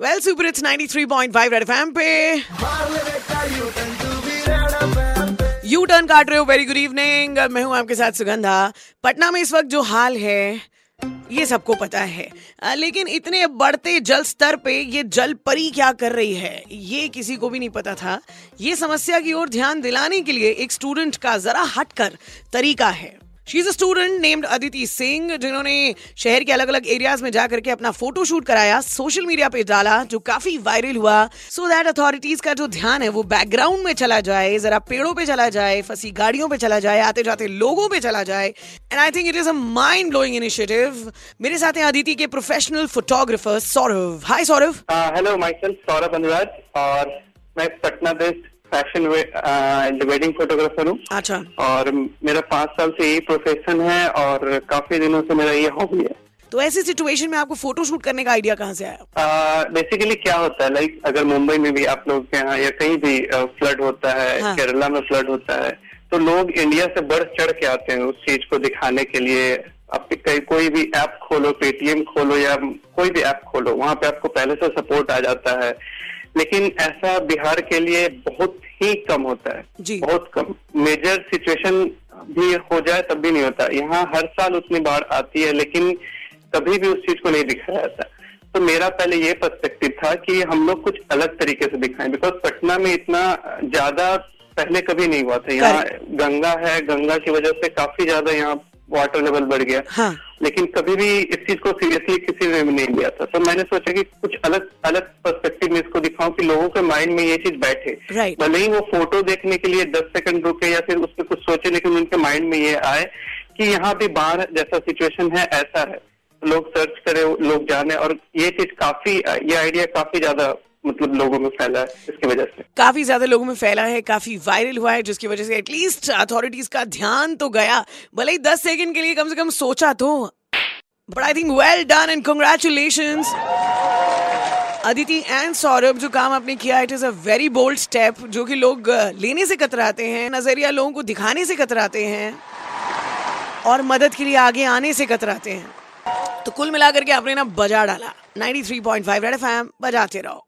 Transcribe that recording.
Well super it's 93.5 red FM पे। U turn काट रहे हो वेरी गुड इवनिंग मैं हूँ आपके साथ सुगंधा। पटना में इस वक्त जो हाल है ये सबको पता है। आ, लेकिन इतने बढ़ते जल स्तर पे ये जल परी क्या कर रही है ये किसी को भी नहीं पता था। ये समस्या की ओर ध्यान दिलाने के लिए एक स्टूडेंट का जरा हटकर तरीका है। She is a student named Aditi Singh जिन्होंने शहर के अलग अलग एरियाज़ में जाकर के अपना फ़ोटो शूट कराया सोशल मीडिया पे डाला, जो काफ़ी वायरल हुआ। सो दैट अथॉरिटीज का जो ध्यान है, वो बैकग्राउंड में चला जाए, जरा पेड़ों पे चला जाए, फंसी गाड़ियों पे चला जाए आते जाते लोगों पे चला जाए। And I think it is a mind blowing initiative मेरे साथ हैं अदिति के professional photographer Saurabh hi Saurabh hello self Saurabh Anuraj और मैं Patna based fashion wedding photographer हूँ। अच्छा। और मेरा पाँच साल से यही प्रोफेशन है और काफ़ी दिनों से मेरा ये हॉबी है। तो ऐसी सिचुएशन में आपको फ़ोटो शूट करने का आइडिया कहाँ से आया? बेसिकली क्या होता है लाइक अगर मुंबई में भी आप लोग के यहाँ या कहीं भी फ्लड होता है हाँ। केरला में फ्लड होता है तो लोग इंडिया से बढ़ चढ़ के आते हैं उस चीज़ को दिखाने के लिए। आप कहीं कोई भी ऐप खोलो पेटीएम खोलो या कोई भी ऐप खोलो वहाँ पे आपको पहले से सपोर्ट आ जाता है। लेकिन ऐसा बिहार के लिए बहुत ही कम होता है। जी। बहुत कम। मेजर सिचुएशन भी हो जाए तब भी नहीं होता। यहाँ हर साल उतनी बाढ़ आती है लेकिन कभी भी उस चीज़ को नहीं दिखाया जाता। तो मेरा पहले ये पर्सपेक्टिव था कि हम लोग कुछ अलग तरीके से दिखाएँ बिकॉज़ पटना में इतना ज़्यादा पहले कभी नहीं हुआ था। यहाँ गंगा है गंगा की वजह से काफ़ी ज़्यादा यहाँ वाटर लेवल बढ़ गया। हाँ। लेकिन कभी भी इस चीज़ को सीरियसली किसी ने नहीं लिया था। तो मैंने सोचा कि कुछ अलग अलग पर्सपेक्टिव में इसको दिखाऊँ कि लोगों के माइंड में ये चीज़ बैठे। Right. भले ही वो फ़ोटो देखने के लिए दस सेकंड रुके या फिर उस पर कुछ सोचे लेकिन उनके माइंड में ये आए कि यहाँ भी बाढ़ जैसा सिचुएशन है ऐसा है। लोग सर्च करें लोग जाने और ये चीज़ काफ़ी ये आइडिया काफ़ी ज़्यादा मतलब लोगों में फैला है इसकी वजह से। काफ़ी ज़्यादा लोगों में फैला है काफ़ी वायरल हुआ है जिसकी वजह से एटलीस्ट अथॉरिटीज का ध्यान तो गया। भले ही दस सेकंड के लिए कम से कम सोचा तो। But I think well done and congratulation Aditi and Saurabh, जो काम आपने किया it is a very bold step जो कि लोग लेने से कतराते हैं, नज़रिया लोगों को दिखाने से कतराते हैं, और मदद के लिए आगे आने से कतराते हैं। तो कुल मिलाकर के आपने ना बजा डाला 93.5 पॉइंट फाइव बजाते रहो।